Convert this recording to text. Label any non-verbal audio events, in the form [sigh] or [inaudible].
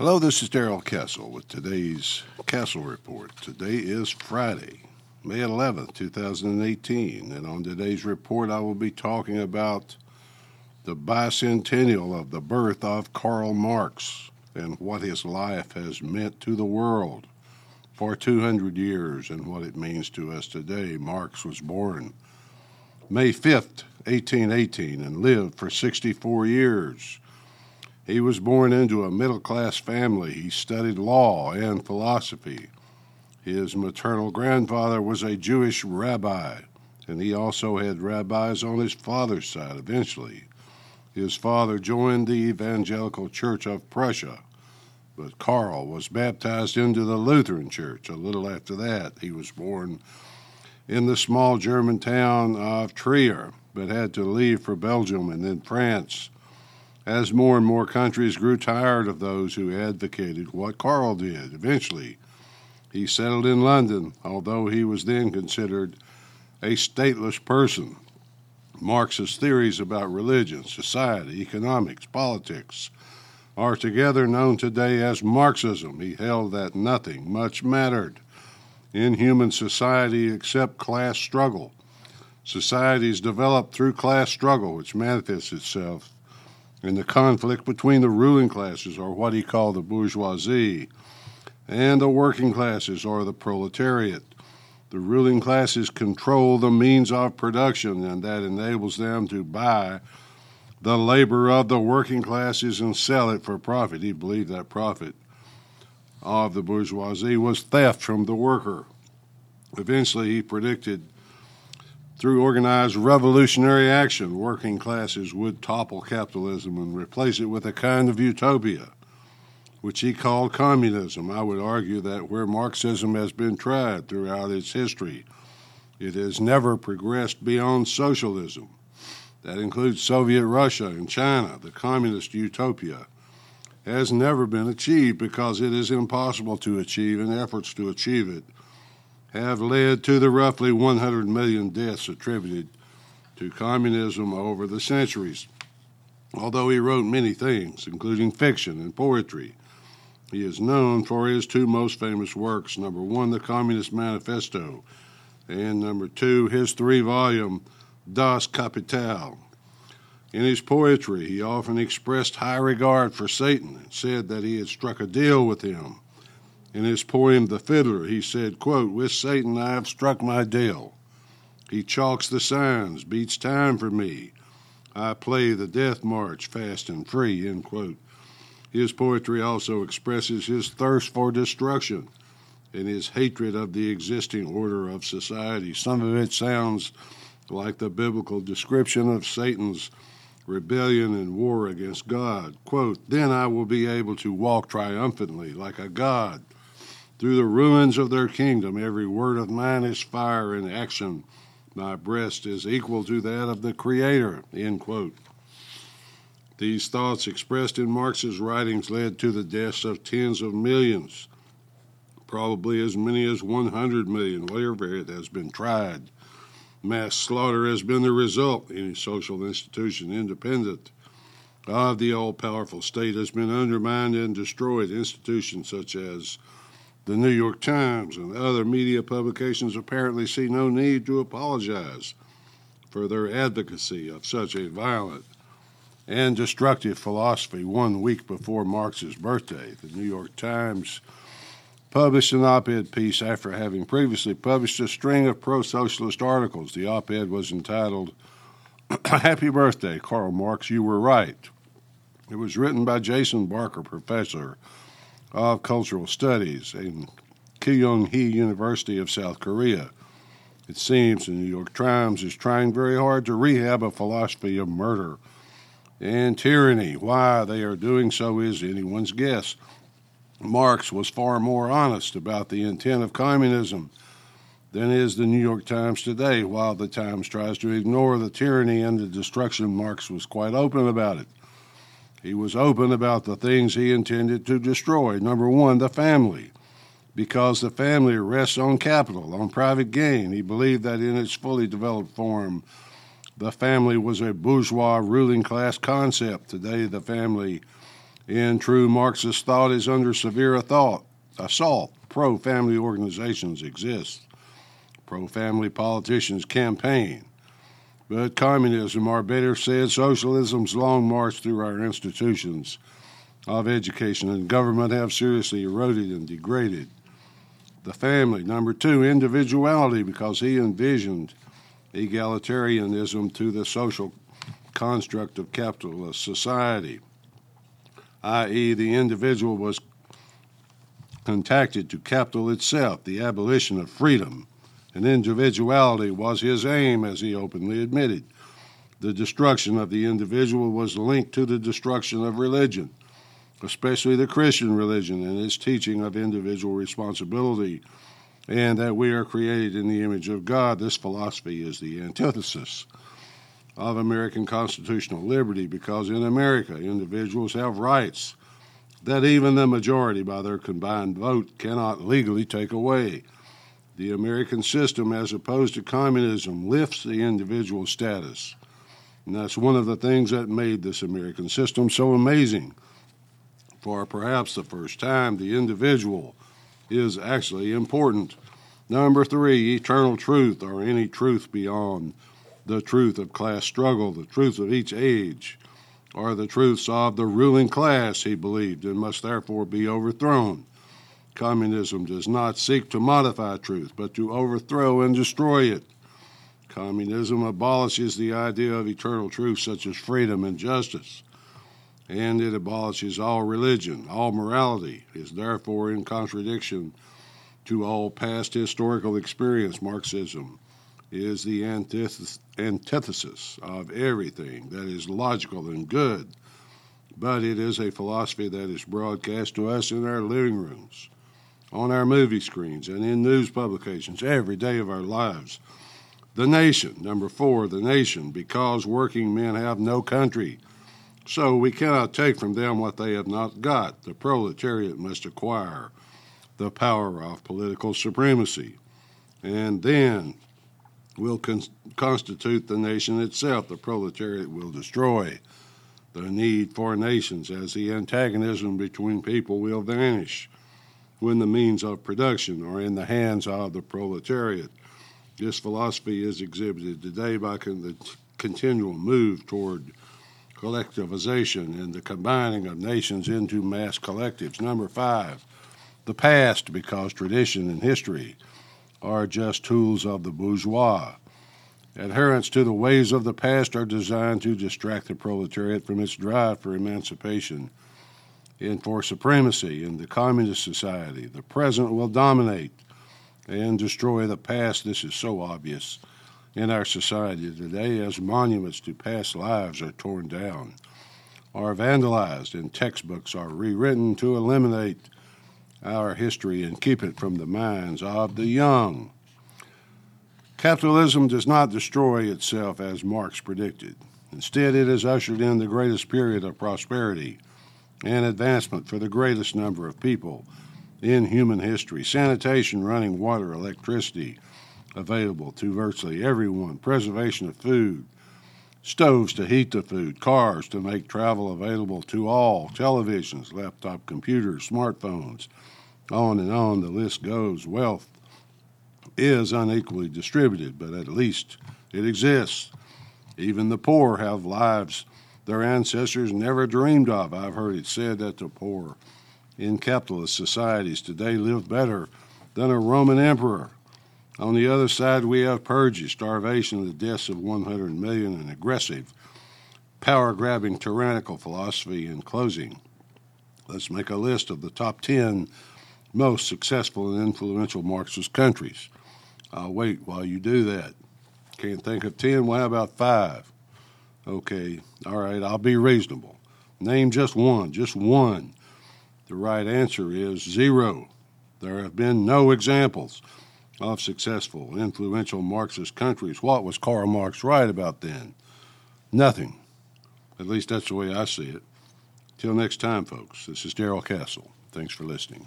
Hello, this is Darrell Castle with today's Castle Report. Today is Friday, May 11th, 2018, and on today's report, I will be talking about the bicentennial of the birth of Karl Marx and what his life has meant to the world for 200 years and what it means to us today. Marx was born May 5th, 1818, and lived for 64 years. He was born into a middle class family. He studied law and philosophy. His maternal grandfather was a Jewish rabbi, and he also had rabbis on his father's side eventually. His father joined the Evangelical Church of Prussia, but Karl was baptized into the Lutheran Church a little after that. He was born in the small German town of Trier, but had to leave for Belgium and then France as more and more countries grew tired of those who advocated what Karl did. Eventually, he settled in London, although he was then considered a stateless person. Marx's theories about religion, society, economics, politics are together known today as Marxism. He held that nothing much mattered in human society except class struggle. Societies develop through class struggle, which manifests itself in the conflict between the ruling classes, or what he called the bourgeoisie, and the working classes, or the proletariat. The ruling classes control the means of production, and that enables them to buy the labor of the working classes and sell it for profit. He believed that profit of the bourgeoisie was theft from the worker. Eventually, he predicted through organized revolutionary action, working classes would topple capitalism and replace it with a kind of utopia, which he called communism. I would argue that where Marxism has been tried throughout its history, it has never progressed beyond socialism. That includes Soviet Russia and China. The communist utopia has never been achieved because it is impossible to achieve, and efforts to achieve it have led to the roughly 100 million deaths attributed to communism over the centuries. Although he wrote many things, including fiction and poetry, he is known for his two most famous works number one, the Communist Manifesto, and number two, his three volume Das Kapital. In his poetry, he often expressed high regard for Satan and said that he had struck a deal with him in his poem The Fiddler, he said, quote, With Satan I have struck my deal. He chalks the signs, beats time for me. I play the death march fast and free, end quote. His poetry also expresses his thirst for destruction and his hatred of the existing order of society. Some of it sounds like the biblical description of Satan's rebellion and war against God. Quote, Then I will be able to walk triumphantly like a God through the ruins of their kingdom, every word of mine is fire in action. My breast is equal to that of the Creator. End quote. These thoughts expressed in Marx's writings led to the deaths of tens of millions, probably as many as 100 million, wherever it has been tried. Mass slaughter has been the result. Any social institution independent of the all powerful state has been undermined and destroyed. Institutions such as the New York Times and other media publications apparently see no need to apologize for their advocacy of such a violent and destructive philosophy one week before Marx's birthday. The New York Times published an op ed piece after having previously published a string of pro socialist articles. The op ed was entitled [clears throat] Happy Birthday, Karl Marx, You Were Right. It was written by Jason Barker, professor of Cultural Studies in Kyung-hee University of South Korea. It seems the New York Times is trying very hard to rehab a philosophy of murder and tyranny. Why they are doing so is anyone's guess. Marx was far more honest about the intent of communism than is the New York Times today. While the Times tries to ignore the tyranny and the destruction, Marx was quite open about it. He was open about the things he intended to destroy. Number one, the family, because the family rests on capital, on private gain. He believed that in its fully developed form, the family was a bourgeois ruling class concept. Today, the family in true Marxist thought is under severe assault. Assault. Pro family organizations exist. Pro family politicians campaign. But communism, or better said, socialism's long march through our institutions of education and government have seriously eroded and degraded the family. Number two, individuality, because he envisioned egalitarianism to the social construct of capitalist society, i.e., the individual was contacted to capital itself, the abolition of freedom and individuality was his aim, as he openly admitted. The destruction of the individual was linked to the destruction of religion especially the Christian religion and its teaching of individual responsibility and that we are created in the image of God. This philosophy is the antithesis of American constitutional liberty because in America, individuals have rights that even the majority, by their combined vote, cannot legally take away. The American system, as opposed to communism, lifts the individual status. And that's one of the things that made this American system so amazing for perhaps the first time, the individual is actually important. Number three, eternal truth, or any truth beyond the truth of class struggle, the truth of each age, or the truths of the ruling class, he believed, and must therefore be overthrown. Communism does not seek to modify truth, but to overthrow and destroy it. Communism abolishes the idea of eternal truth, such as freedom and justice and it abolishes all religion. All morality is therefore in contradiction to all past historical experience. Marxism is the antithesis of everything that is logical and good, but it is a philosophy that is broadcast to us in our living rooms, on our movie screens, and in news publications every day of our lives. The nation, number four, the nation, because working men have no country so we cannot take from them what they have not got. The proletariat must acquire the power of political supremacy, and then will con- constitute the nation itself. The proletariat will destroy the need for nations as the antagonism between people will vanish when the means of production are in the hands of the proletariat. This philosophy is exhibited today by con- the continual move toward collectivization and the combining of nations into mass collectives. Number five, the past, because tradition and history are just tools of the bourgeois. Adherence to the ways of the past are designed to distract the proletariat from its drive for emancipation and for supremacy in the communist society. The present will dominate and destroy the past. This is so obvious in our society today as monuments to past lives are torn down, are vandalized, and textbooks are rewritten to eliminate our history and keep it from the minds of the young. Capitalism does not destroy itself as Marx predicted. Instead, it has ushered in the greatest period of prosperity and advancement for the greatest number of people in human history. Sanitation, running water, electricity, available to virtually everyone, preservation of food, stoves to heat the food, cars to make travel available to all, televisions, laptop computers, smartphones, on and on the list goes. Wealth is unequally distributed, but at least it exists. Even the poor have lives their ancestors never dreamed of. I've heard it said that the poor in capitalist societies today live better than a Roman emperor. On the other side, we have purges, starvation, the deaths of 100 million, and aggressive, power grabbing, tyrannical philosophy. In closing, let's make a list of the top 10 most successful and influential Marxist countries. I'll wait while you do that. Can't think of 10? Well, how about five? Okay, all right, I'll be reasonable. Name just one, just one. The right answer is zero. There have been no examples of successful, influential Marxist countries. What was Karl Marx right about then? Nothing. At least that's the way I see it. Till next time, folks, this is Darrell Castle. Thanks for listening.